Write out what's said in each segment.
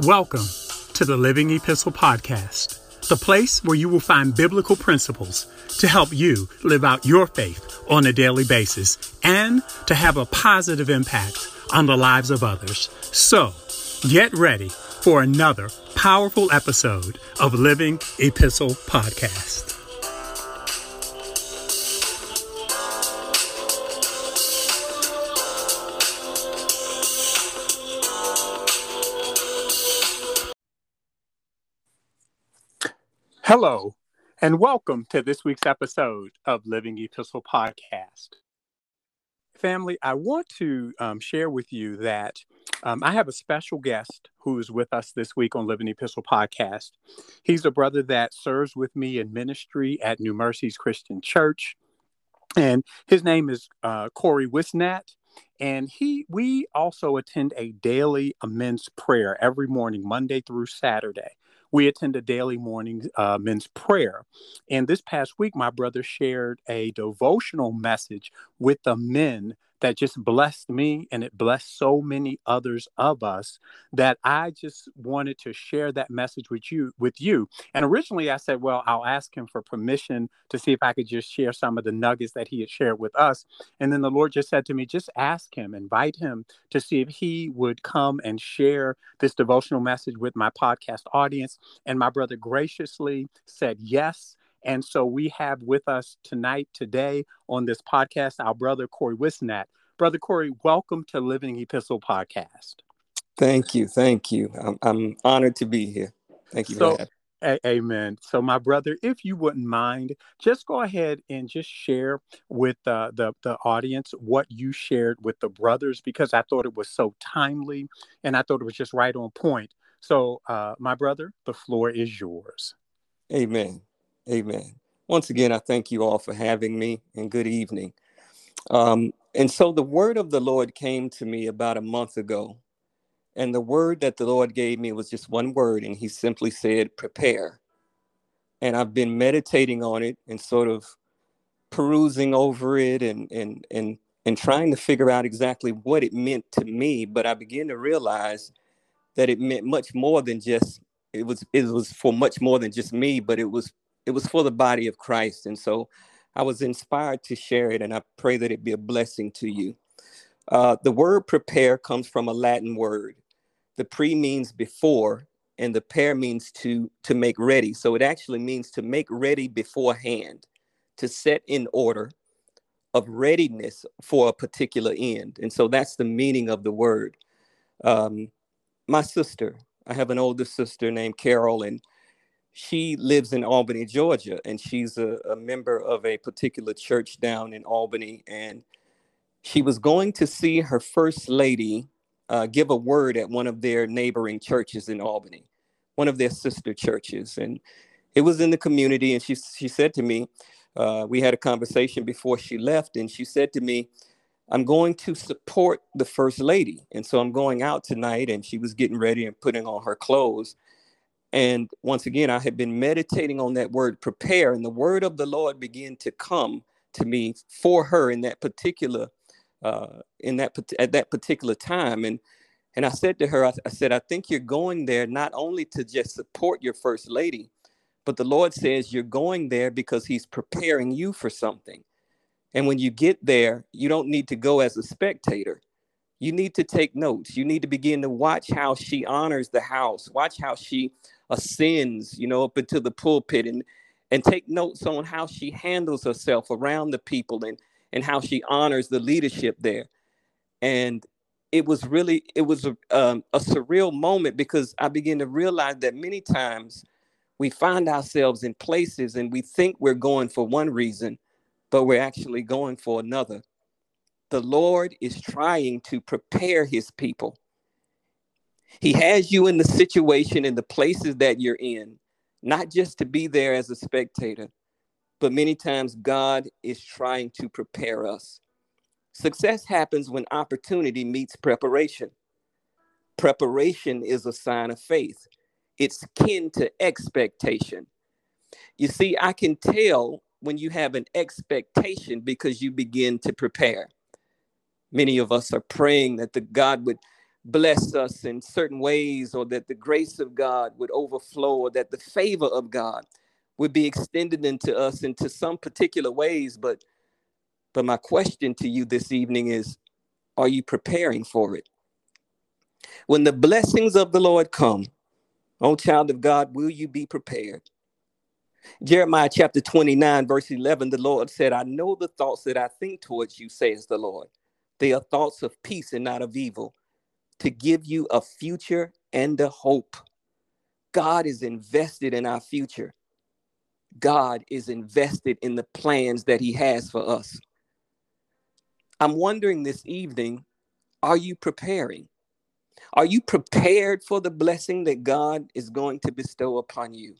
Welcome to the Living Epistle Podcast, the place where you will find biblical principles to help you live out your faith on a daily basis and to have a positive impact on the lives of others. So, get ready for another powerful episode of Living Epistle Podcast. Hello, and welcome to this week's episode of Living Epistle Podcast. Family, I want to um, share with you that um, I have a special guest who is with us this week on Living Epistle Podcast. He's a brother that serves with me in ministry at New Mercies Christian Church, and his name is uh, Corey Wisnat. And he, we also attend a daily amends prayer every morning, Monday through Saturday we attend a daily morning uh, men's prayer. And this past week, my brother shared a devotional message with the men that just blessed me and it blessed so many others of us that I just wanted to share that message with you with you. And originally I said, well, I'll ask him for permission to see if I could just share some of the nuggets that he had shared with us. And then the Lord just said to me, just ask him, invite him to see if he would come and share this devotional message with my podcast audience. And my brother graciously said yes. And so we have with us tonight, today on this podcast, our brother Corey Wisnat. Brother Corey, welcome to Living Epistle Podcast. Thank you. Thank you. I'm, I'm honored to be here. Thank you so, a- amen. So, my brother, if you wouldn't mind, just go ahead and just share with uh, the, the audience what you shared with the brothers because I thought it was so timely and I thought it was just right on point. So, uh, my brother, the floor is yours. Amen. Amen. Once again, I thank you all for having me and good evening. Um, and so the word of the Lord came to me about a month ago. And the word that the Lord gave me was just one word, and He simply said, prepare. And I've been meditating on it and sort of perusing over it and, and, and, and trying to figure out exactly what it meant to me. But I began to realize that it meant much more than just it was it was for much more than just me, but it was it was for the body of Christ. And so I was inspired to share it, and I pray that it be a blessing to you. Uh, the word prepare comes from a Latin word. The pre means before, and the pair means to, to make ready. So it actually means to make ready beforehand, to set in order of readiness for a particular end. And so that's the meaning of the word. Um, my sister, I have an older sister named Carol, and she lives in Albany, Georgia, and she's a, a, member of a particular church down in Albany. And she was going to see her first lady uh, give a word at one of their neighboring churches in Albany, one of their sister churches. And it was in the community. And she, she said to me, uh, we had a conversation before she left, and she said to me, I'm going to support the first lady. And so I'm going out tonight, and she was getting ready and putting on her clothes. And once again, I had been meditating on that word prepare, and the word of the Lord began to come to me for her in that particular uh, in that at that particular time. And and I said to her, I, I said, I think you're going there not only to just support your first lady, but the Lord says you're going there because He's preparing you for something. And when you get there, you don't need to go as a spectator you need to take notes. You need to begin to watch how she honors the house. Watch how she ascends, you know, up into the pulpit and and take notes on how she handles herself around the people and and how she honors the leadership there. And it was really it was a, um, a surreal moment because I began to realize that many times we find ourselves in places and we think we're going for one reason, but we're actually going for another the Lord is trying to prepare his people. He has you in the situation in the places that you're in, not just to be there as a spectator, but many times God is trying to prepare us. Success happens when opportunity meets preparation. Preparation is a sign of faith, it's kin to expectation. You see, I can tell when you have an expectation because you begin to prepare. Many of us are praying that the God would bless us in certain ways, or that the grace of God would overflow, or that the favor of God would be extended into us into some particular ways. But but my question to you this evening is are you preparing for it? When the blessings of the Lord come, O child of God, will you be prepared? Jeremiah chapter 29, verse 11, the Lord said, I know the thoughts that I think towards you, says the Lord. They are thoughts of peace and not of evil, to give you a future and a hope. God is invested in our future. God is invested in the plans that He has for us. I'm wondering this evening are you preparing? Are you prepared for the blessing that God is going to bestow upon you?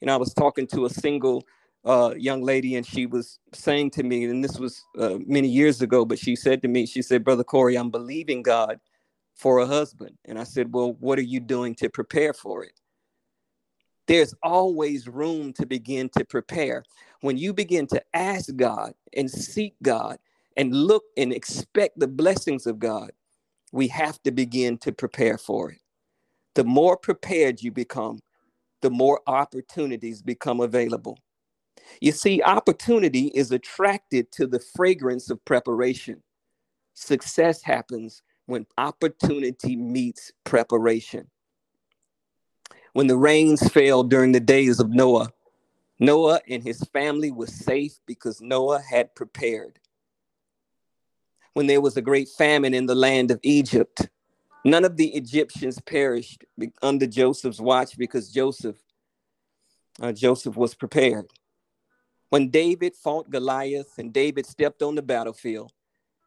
Know, I was talking to a single uh, young lady, and she was saying to me, and this was uh, many years ago, but she said to me, she said, Brother Corey, I'm believing God for a husband. And I said, Well, what are you doing to prepare for it? There's always room to begin to prepare. When you begin to ask God and seek God and look and expect the blessings of God, we have to begin to prepare for it. The more prepared you become, the more opportunities become available. You see, opportunity is attracted to the fragrance of preparation. Success happens when opportunity meets preparation. When the rains fell during the days of Noah, Noah and his family was safe because Noah had prepared. When there was a great famine in the land of Egypt, none of the Egyptians perished under Joseph's watch because Joseph uh, Joseph was prepared. When David fought Goliath and David stepped on the battlefield,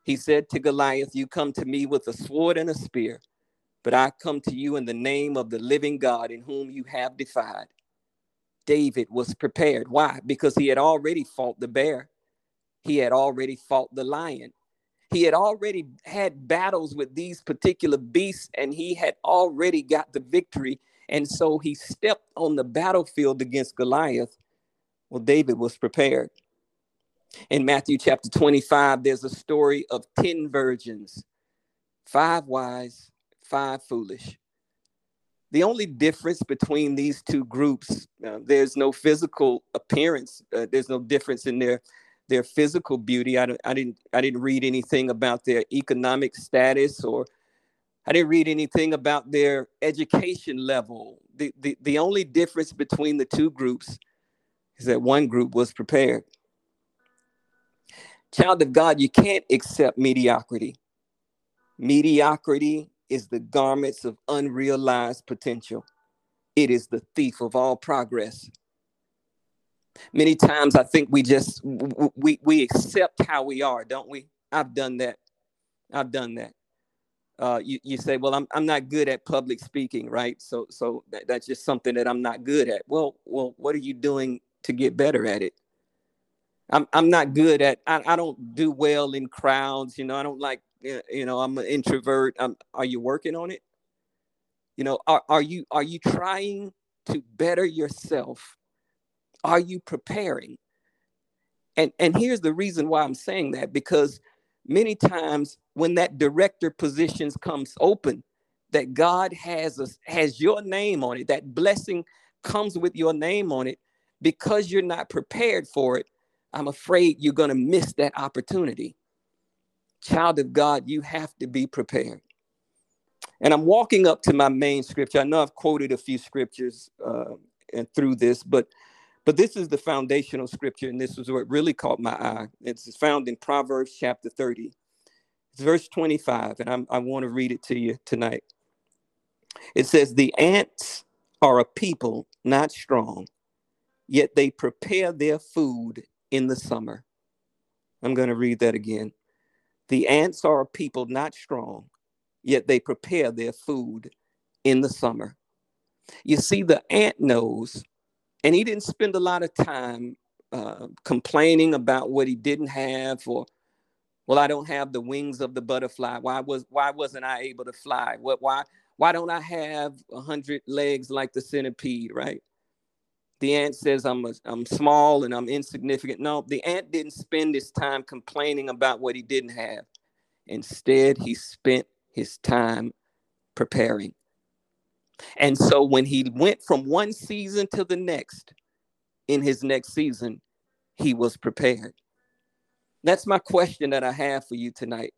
he said to Goliath, You come to me with a sword and a spear, but I come to you in the name of the living God in whom you have defied. David was prepared. Why? Because he had already fought the bear, he had already fought the lion. He had already had battles with these particular beasts and he had already got the victory. And so he stepped on the battlefield against Goliath. Well, David was prepared. In Matthew chapter 25, there's a story of 10 virgins, five wise, five foolish. The only difference between these two groups, uh, there's no physical appearance, uh, there's no difference in their their physical beauty. I, I didn't I didn't read anything about their economic status or I didn't read anything about their education level. The, the, the only difference between the two groups is that one group was prepared. Child of God, you can't accept mediocrity. Mediocrity is the garments of unrealized potential. It is the thief of all progress. Many times I think we just we we accept how we are, don't we? I've done that. I've done that. Uh, you, you say, well, I'm, I'm not good at public speaking, right? So, so that, that's just something that I'm not good at. Well, well, what are you doing to get better at it? I'm I'm not good at I, I don't do well in crowds, you know, I don't like you know, I'm an introvert. I'm, are you working on it? You know, are, are you are you trying to better yourself? Are you preparing? And and here's the reason why I'm saying that because many times when that director positions comes open, that God has us has your name on it, that blessing comes with your name on it because you're not prepared for it I'm afraid you're going to miss that opportunity. Child of God, you have to be prepared. And I'm walking up to my main scripture. I know I've quoted a few scriptures uh, and through this, but but this is the foundational scripture, and this is what really caught my eye. It's found in Proverbs chapter 30. It's verse 25, and I'm, I want to read it to you tonight. It says, The ants are a people not strong, yet they prepare their food in the summer. I'm going to read that again. The ants are a people not strong, yet they prepare their food in the summer. You see, the ant knows, and he didn't spend a lot of time uh, complaining about what he didn't have or well i don't have the wings of the butterfly why was why wasn't i able to fly what why why don't i have a hundred legs like the centipede right the ant says I'm a, I'm small and I'm insignificant. No, the ant didn't spend his time complaining about what he didn't have. Instead, he spent his time preparing. And so when he went from one season to the next, in his next season, he was prepared. That's my question that I have for you tonight.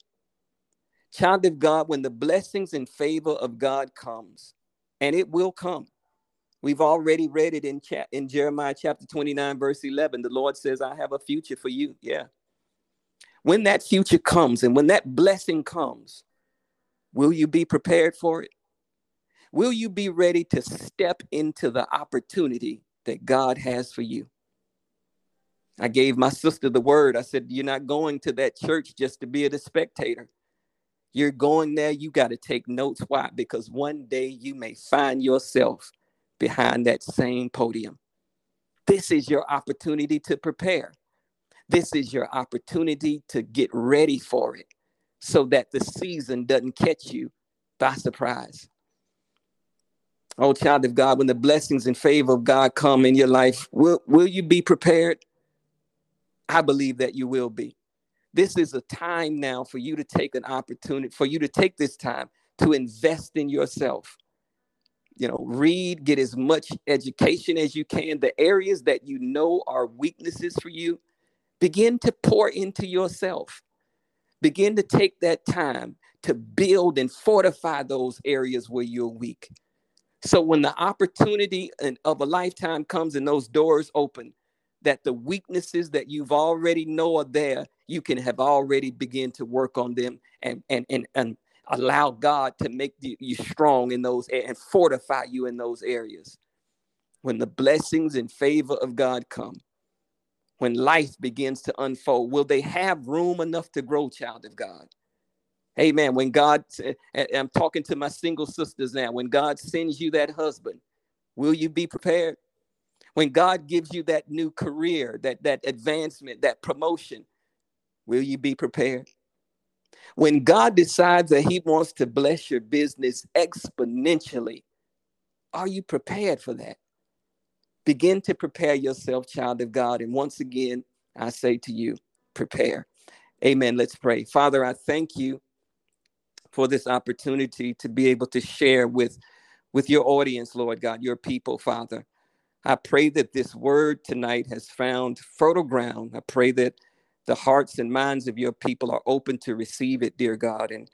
Child of God, when the blessings and favor of God comes, and it will come. We've already read it in cha- in Jeremiah chapter 29 verse 11. The Lord says, "I have a future for you." Yeah. When that future comes and when that blessing comes, will you be prepared for it? Will you be ready to step into the opportunity that God has for you? I gave my sister the word. I said, You're not going to that church just to be a spectator. You're going there, you got to take notes. Why? Because one day you may find yourself behind that same podium. This is your opportunity to prepare. This is your opportunity to get ready for it so that the season doesn't catch you by surprise. Oh, child of God, when the blessings and favor of God come in your life, will, will you be prepared? I believe that you will be. This is a time now for you to take an opportunity, for you to take this time to invest in yourself. You know, read, get as much education as you can. The areas that you know are weaknesses for you, begin to pour into yourself. Begin to take that time to build and fortify those areas where you're weak. So when the opportunity of a lifetime comes and those doors open, that the weaknesses that you've already know are there, you can have already begin to work on them and and and, and allow God to make you strong in those and fortify you in those areas. When the blessings and favor of God come, when life begins to unfold, will they have room enough to grow, child of God? Amen. When God, I'm talking to my single sisters now, when God sends you that husband, will you be prepared? When God gives you that new career, that, that advancement, that promotion, will you be prepared? When God decides that He wants to bless your business exponentially, are you prepared for that? Begin to prepare yourself, child of God. And once again, I say to you, prepare. Amen. Let's pray. Father, I thank you for this opportunity to be able to share with, with your audience, Lord God, your people, Father. I pray that this word tonight has found fertile ground. I pray that the hearts and minds of your people are open to receive it, dear God. And,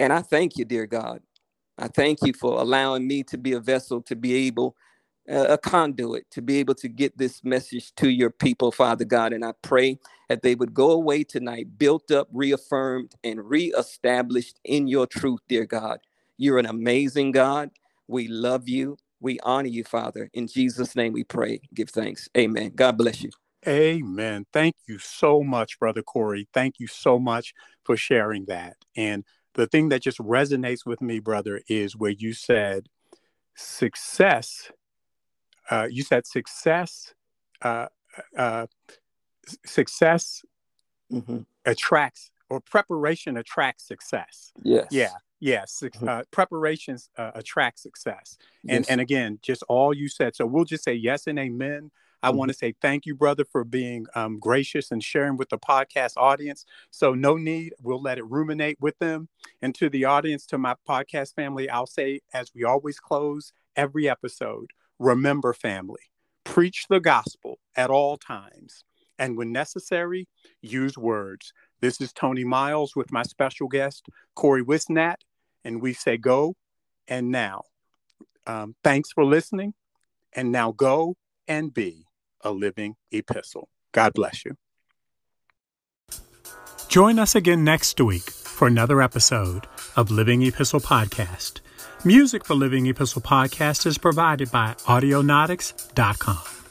and I thank you, dear God. I thank you for allowing me to be a vessel to be able a conduit to be able to get this message to your people, Father God. And I pray that they would go away tonight built up, reaffirmed, and reestablished in your truth, dear God. You're an amazing God. We love you. We honor you, Father. In Jesus' name we pray. Give thanks. Amen. God bless you. Amen. Thank you so much, Brother Corey. Thank you so much for sharing that. And the thing that just resonates with me, brother, is where you said success uh, you said success uh, uh, success mm-hmm. attracts or preparation attracts success yes yeah yes mm-hmm. uh, preparations uh, attract success and yes. and again just all you said so we'll just say yes and amen I mm-hmm. want to say thank you, brother, for being um, gracious and sharing with the podcast audience. So, no need, we'll let it ruminate with them. And to the audience, to my podcast family, I'll say, as we always close every episode, Remember, family, preach the gospel at all times. And when necessary, use words. This is Tony Miles with my special guest, Corey Wisnat. And we say go and now. Um, thanks for listening. And now go and be a living epistle. God bless you. Join us again next week for another episode of Living Epistle Podcast. Music for Living Epistle Podcast is provided by Audionautix.com.